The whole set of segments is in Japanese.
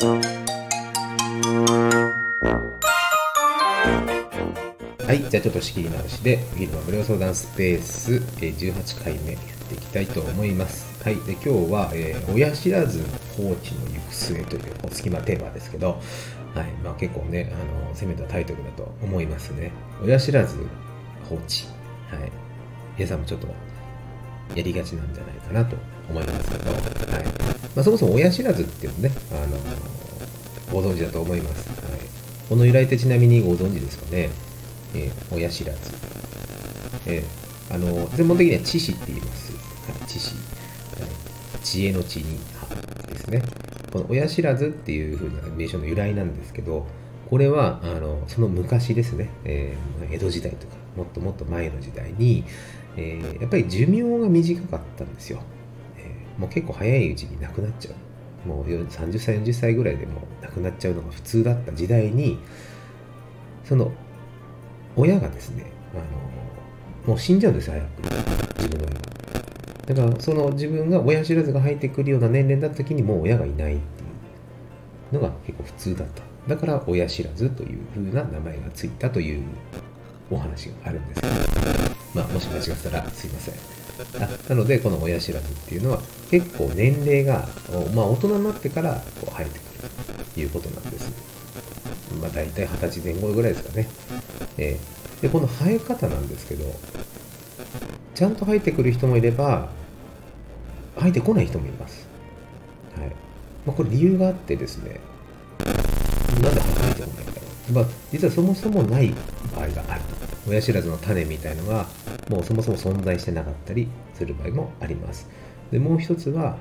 はい、じゃあちょっと仕切り直しで、ギルマ無料相談スペース18回目やっていきたいと思います。はい、で今日は、えー、親知らずの放置の行く末というお隙間テーマですけど、はいまあ、結構ね、あの攻めたタイトルだと思いますね。親知らず放置。はい。皆さんもちょっとやりがちなんじゃないかなと思いますけど、はいまあ、そもそも親知らずっていうのね、あのご存知だと思います。はい、この由来ってちなみにご存知ですかね、えー、親知らず。えー、あの専門的には知識って言います。はい、知識。はい、知恵の知にですね。この親知らずっていう風な名称の由来なんですけど、これはあのその昔ですね、えー、江戸時代とかもっともっと前の時代に、えー、やっぱり寿命が短かったんですよ、えー、もう結構早いうちに亡くなっちゃう。もう30歳40歳ぐらいでも亡くなっちゃうのが普通だった時代にその親がですねあのもう死んじゃうんですよ早く。自分の親だからその自分が親知らずが生えてくるような年齢だった時にもう親がいないっていうのが結構普通だった。だから親知らずというふうな名前がついたというお話があるんです。けど、まあ、もし間違ったらすいません。あなので、この親知らずっていうのは結構年齢が、まあ、大人になってからこう生えてくるということなんです。まあ、大体二十歳前後ぐらいですかね。えー、で、この生え方なんですけど、ちゃんと生えてくる人もいれば、生えてこない人もいます。はいまあ、これ理由があってですね、なんで生えてこないんだろう。まあ、実はそもそもない場合がある。親知らずの種みたいのがもうそもそも存在してなかったりする場合もあります。でもう一つは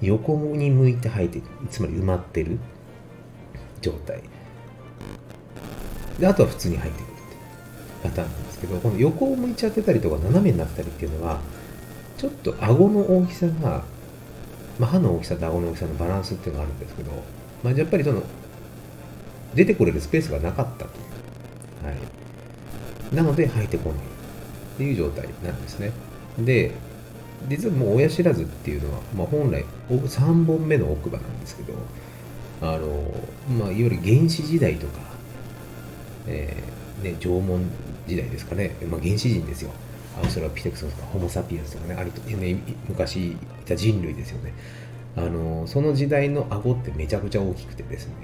横に向いて生えているつまり埋まってる状態。であとは普通に生えてくるっていうパターンなんですけどこの横を向いちゃってたりとか斜めになったりっていうのはちょっと顎の大きさが、まあ、歯の大きさと顎の大きさのバランスっていうのがあるんですけど、まあ、やっぱりその出てこれるスペースがなかったという、はい、なので生えてこないっていう状態なんですね。で、実はもう親知らずっていうのは、まあ、本来3本目の奥歯なんですけど、あの、まあ、いわゆる原始時代とか、えー、ね、縄文時代ですかね、まあ、原始人ですよ。アウストラピテクスとかホモ・サピエンスとかね、ありと、昔いた人類ですよね。あのその時代の顎ってめちゃくちゃ大きくてですね、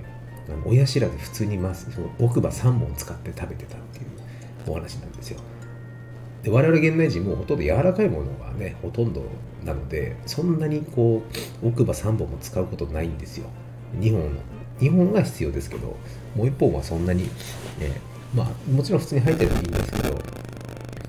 親知らず普通にますその奥歯3本使って食べてたっていうお話なんですよ。で我々現代人もほとんど柔らかいものがねほとんどなのでそんなにこう奥歯3本も使うことないんですよ。2本2本が必要ですけどもう1本はそんなに、ね、まあもちろん普通に生えてるのいいんですけどやっ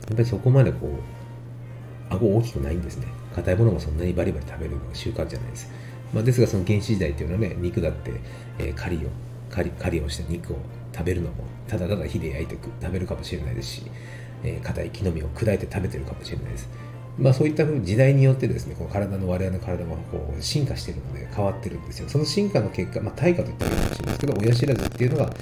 ぱりそこまでこう顎大きくないんですね。硬いものもそんなにバリバリ食べるのが習慣じゃないです。まあ、ですがその原始時代っていうのはね肉だって、えー、狩りを狩り狩りをして肉を食べるのもただただ火で焼いて食べるかもしれないですし、えー、硬い木の実を砕いて食べてるかもしれないです。まあそういった時代によってですね、この体の我々の体もこう進化してるので変わってるんですよ。その進化の結果、まあ対価と言ったらいいかもしれないですけど、親知らずっていうのが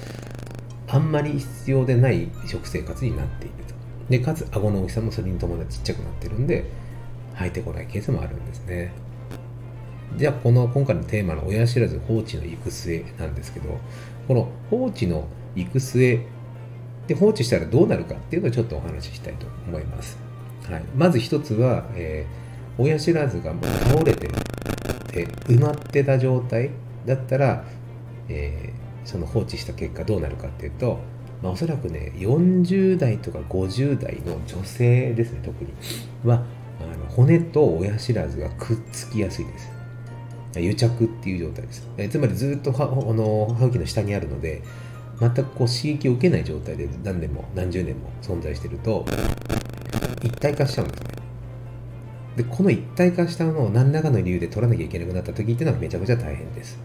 あんまり必要でない食生活になっていると。で、かつ顎の大きさもそれに伴ってちっちゃくなってるんで、生えてこないケースもあるんですね。じゃあこの今回のテーマの親知らず放置の行く末なんですけど、この放置の行く末で放置したらどうなるかっていうのをちょっとお話ししたいと思います。はい、まず一つは、えー、親知らずがもう倒れてて埋まってた状態だったら、えー、その放置した結果どうなるかっていうと、まあ、おそらくね40代とか50代の女性ですね特に。はあの骨と親知らずがくっつきやすいです。癒着っていう状態です、え、つまりずっと歯の歯茎の下にあるので全くこう刺激を受けない状態で何年も何十年も存在してると一体化しちゃうんですね。でこの一体化したものを何らかの理由で取らなきゃいけなくなった時っていうのはめちゃくちゃ大変です。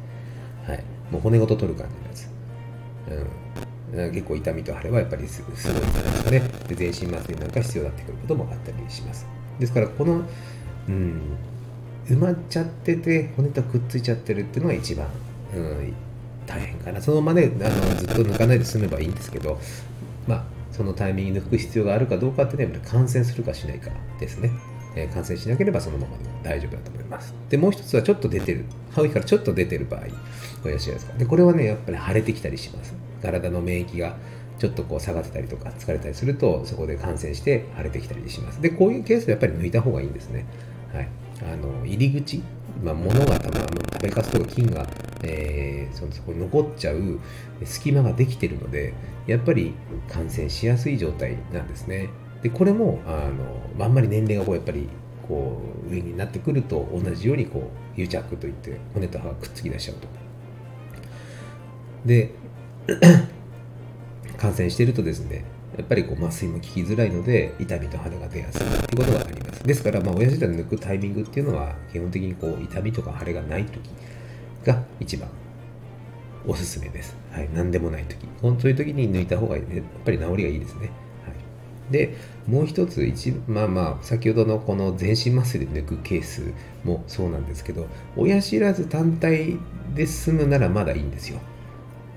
はい。もう骨ごと取る感じのやつうん。結構痛みと腫れはやっぱりすごいですかね。で全身麻酔なんか必要になってくることもあったりします。ですからこのうん。埋まっちゃってて骨とくっついちゃってるっていうのが一番、うん、大変かな。そのままねあのずっと抜かないで済めばいいんですけどまあそのタイミング抜く必要があるかどうかってね感染するかしないかですね。えー、感染しなければそのままでも大丈夫だと思います。でもう一つはちょっと出てる。歯茎からちょっと出てる場合親知らずが。でこれはねやっぱり腫れてきたりします。体の免疫がちょっとこう下がってたりとか疲れたりするとそこで感染して腫れてきたりします。でこういうケースはやっぱり抜いた方がいいんですね。はい。あの入り口、まあ、物がたま食べかすとか菌が、えー、そのそこに残っちゃう隙間ができてるのでやっぱり感染しやすい状態なんですね。でこれもあのあんまり年齢がこうやっぱりこう上になってくると同じようにこう癒着といって骨と歯がくっつき出しちゃうとで 感染してるとですねやっぱりこう麻酔も効きづらいので痛みと腫れが出やすいということがあります。ですから、まあ、親父で抜くタイミングっていうのは基本的にこう痛みとか腫れがない時が一番おすすめです、はい、何でもない時。そういう時に抜いた方がねやっぱり治りがいいですね。はい。でもう一つ一まあまあ先ほどのこの全身麻酔で抜くケースもそうなんですけど親知らず単体で済むならまだいいんですよ。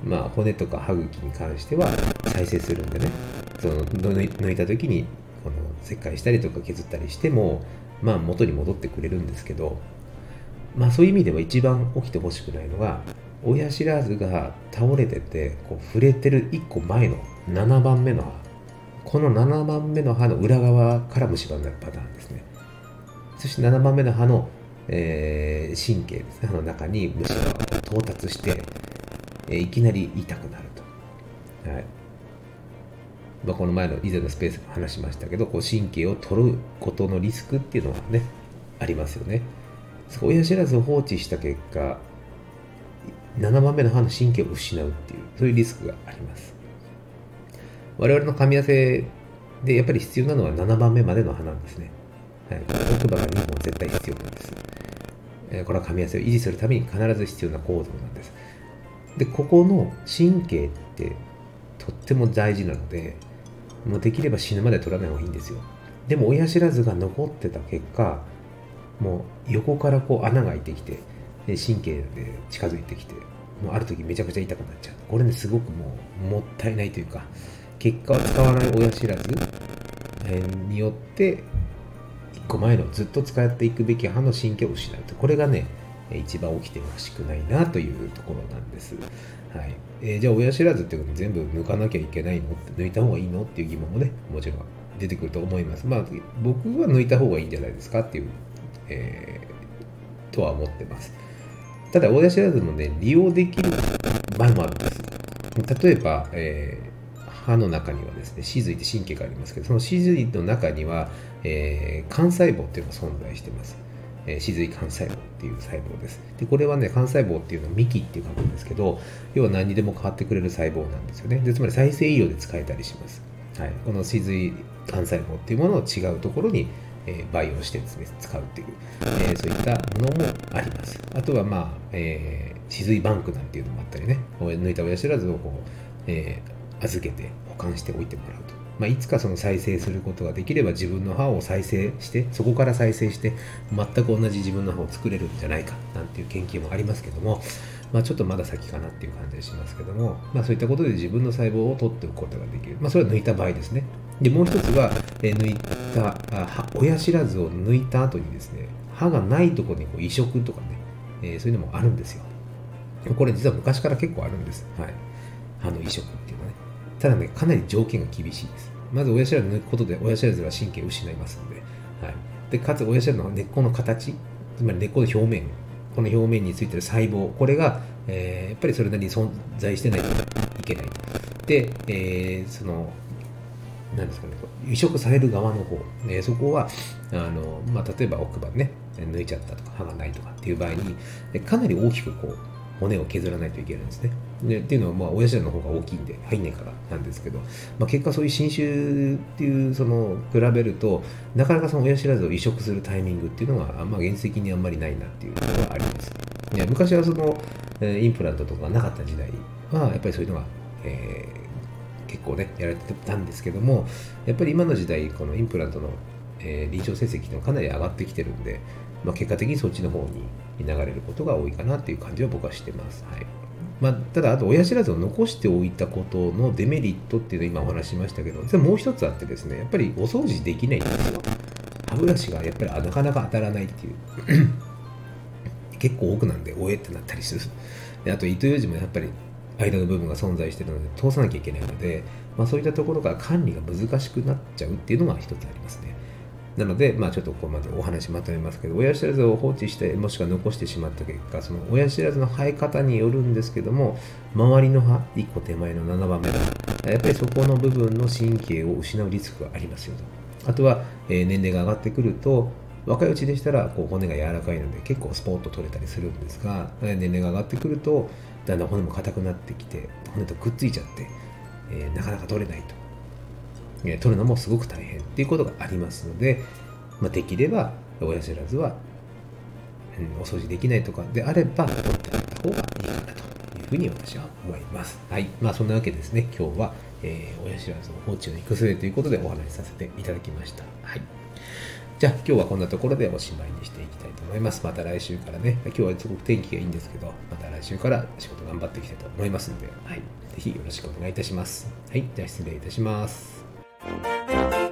まあ骨とか歯茎に関しては再生するんでね。その抜いた時にこの切開したりとか削ったりしてもまあ元に戻ってくれるんですけどまあそういう意味では一番起きてほしくないのが親知らずが倒れててこう触れてる1個前の7番目の歯。この7番目の歯の裏側から虫歯になるパターンですね。そして7番目の歯の、えー、神経ですね。歯の中に虫歯が到達して、えー、いきなり痛くなると、はい。まあ、この前の以前のスペースで話しましたけどこう神経を取ることのリスクっていうのはねありますよね親知らずを放置した結果7番目の歯の神経を失うっていうそういうリスクがあります我々の噛み合わせでやっぱり必要なのは7番目までの歯なんですね。はい、奥歯が2本絶対必要なんです。え、これは噛み合わせを維持するために必ず必要な構造なんです。で、ここの神経ってとっても大事なので、もうできれば死ぬまで取らない方がいいんですよ。でも親知らずが残ってた結果、もう横からこう穴が開いてきて、で神経で近づいてきて、もうある時めちゃくちゃ痛くなっちゃう。これね、すごくもうもったいないというか、結果は使わない親知らずによって1個前のずっと使っていくべき歯の神経を失うとこれがね一番起きてほしくないなというところなんです。はいえー、じゃあ親知らずっていうの全部抜かなきゃいけないのって抜いた方がいいのっていう疑問もねもちろん出てくると思います。まあ僕は抜いた方がいいんじゃないですかっていう、えー、とは思ってます。ただ親知らずもね利用できる場合もあるんです。例えば、えー歯の中にはですね、歯髄って神経がありますけど、その歯髄の中には、えー、幹細胞っていうのが存在してます。え、歯髄幹細胞っていう細胞です。で、これはね、幹細胞っていうのは幹っていう書くんですけど、要は何にでも変わってくれる細胞なんですよね。で、つまり再生医療で使えたりします。はい。この歯髄幹細胞っていうものを違うところに、え、培養してですね、使うっていう、えー、そういったものもあります。あとは、まあ、えー、歯髄バンクなんていうのもあったりね、抜いた親知らずをこう、えー、預けて保管しておいてもらうと。まあ、いつかその再生することができれば自分の歯を再生してそこから再生して全く同じ自分の歯を作れるんじゃないかなんていう研究もありますけども、まあ、ちょっとまだ先かなっていう感じがしますけども、まあ、そういったことで自分の細胞を取っておくことができる、まあ、それは抜いた場合ですね。でもう一つは、え抜いたあ親知らずを抜いた後にですね歯がないところにこう移植とかね、えー、そういうのもあるんですよ。これ実は昔から結構あるんです、はい、歯の移植っていうのはね。ただね、かなり条件が厳しいです。まず親知らず抜くことで親知らずは神経を失いますので、はい、でかつ親知らずの根っこの形、つまり根っこの表面、この表面についてる細胞、これが、えー、やっぱりそれなりに存在してないといけないと。で、えー、その、なんですかね、移植される側の方、えー、そこは、あのまあ、例えば奥歯ね、抜いちゃったとか歯がないとかっていう場合に、かなり大きくこう、骨を削らないといけないんですね。でっていうのは、まあ、親知らずの方が大きいんで入んないからなんですけど、まあ、結果そういう新種っていうその比べるとなかなかその親知らずを移植するタイミングっていうのが、まあ、現実的にあんまりないなっていうところはあります。いや昔はその、インプラントとかなかった時代はやっぱりそういうのが、えー、結構ねやられてたんですけどもやっぱり今の時代このインプラントの、えー、臨床成績ってかなり上がってきてるんで、まあ、結果的にそっちの方に流れることが多いかなっていう感じは僕はしてます。はいまあ、ただ、あと親知らずを残しておいたことのデメリットっていうのを今お話ししましたけど、実はもう一つあってですね、やっぱりお掃除できないんですよ。歯ブラシがやっぱりなかなか当たらないっていう。結構奥なんでおえってなったりする。であと糸ようじもやっぱり間の部分が存在してるので通さなきゃいけないので、まあ、そういったところから管理が難しくなっちゃうっていうのが一つありますね。なので、まあ、ちょっとここまでお話まとめますけど親知らずを放置してもしくは残してしまった結果その親知らずの生え方によるんですけども周りの歯1個手前の7番目だやっぱりそこの部分の神経を失うリスクがありますよと。あとは、えー、年齢が上がってくると若いうちでしたらこう骨が柔らかいので結構スポッと取れたりするんですが年齢が上がってくるとだんだん骨も硬くなってきて骨とくっついちゃって、えー、なかなか取れないと。え取るのもすごく大変っていうことがありますので、まあ、できれば親知らずは、うん、お掃除できないとかであれば取ってあげた方がいいかなというふうに私は思います。はい。まあそんなわけですね、今日は、えー、親知らずの放置の育成ということでお話しさせていただきました。はい。じゃあ今日はこんなところでおしまいにしていきたいと思います。また来週からね、今日はすごく天気がいいんですけど、また来週から仕事頑張っていきたいと思いますので、はい。ぜひよろしくお願いいたします。はい。じゃあ失礼いたします。Thank you.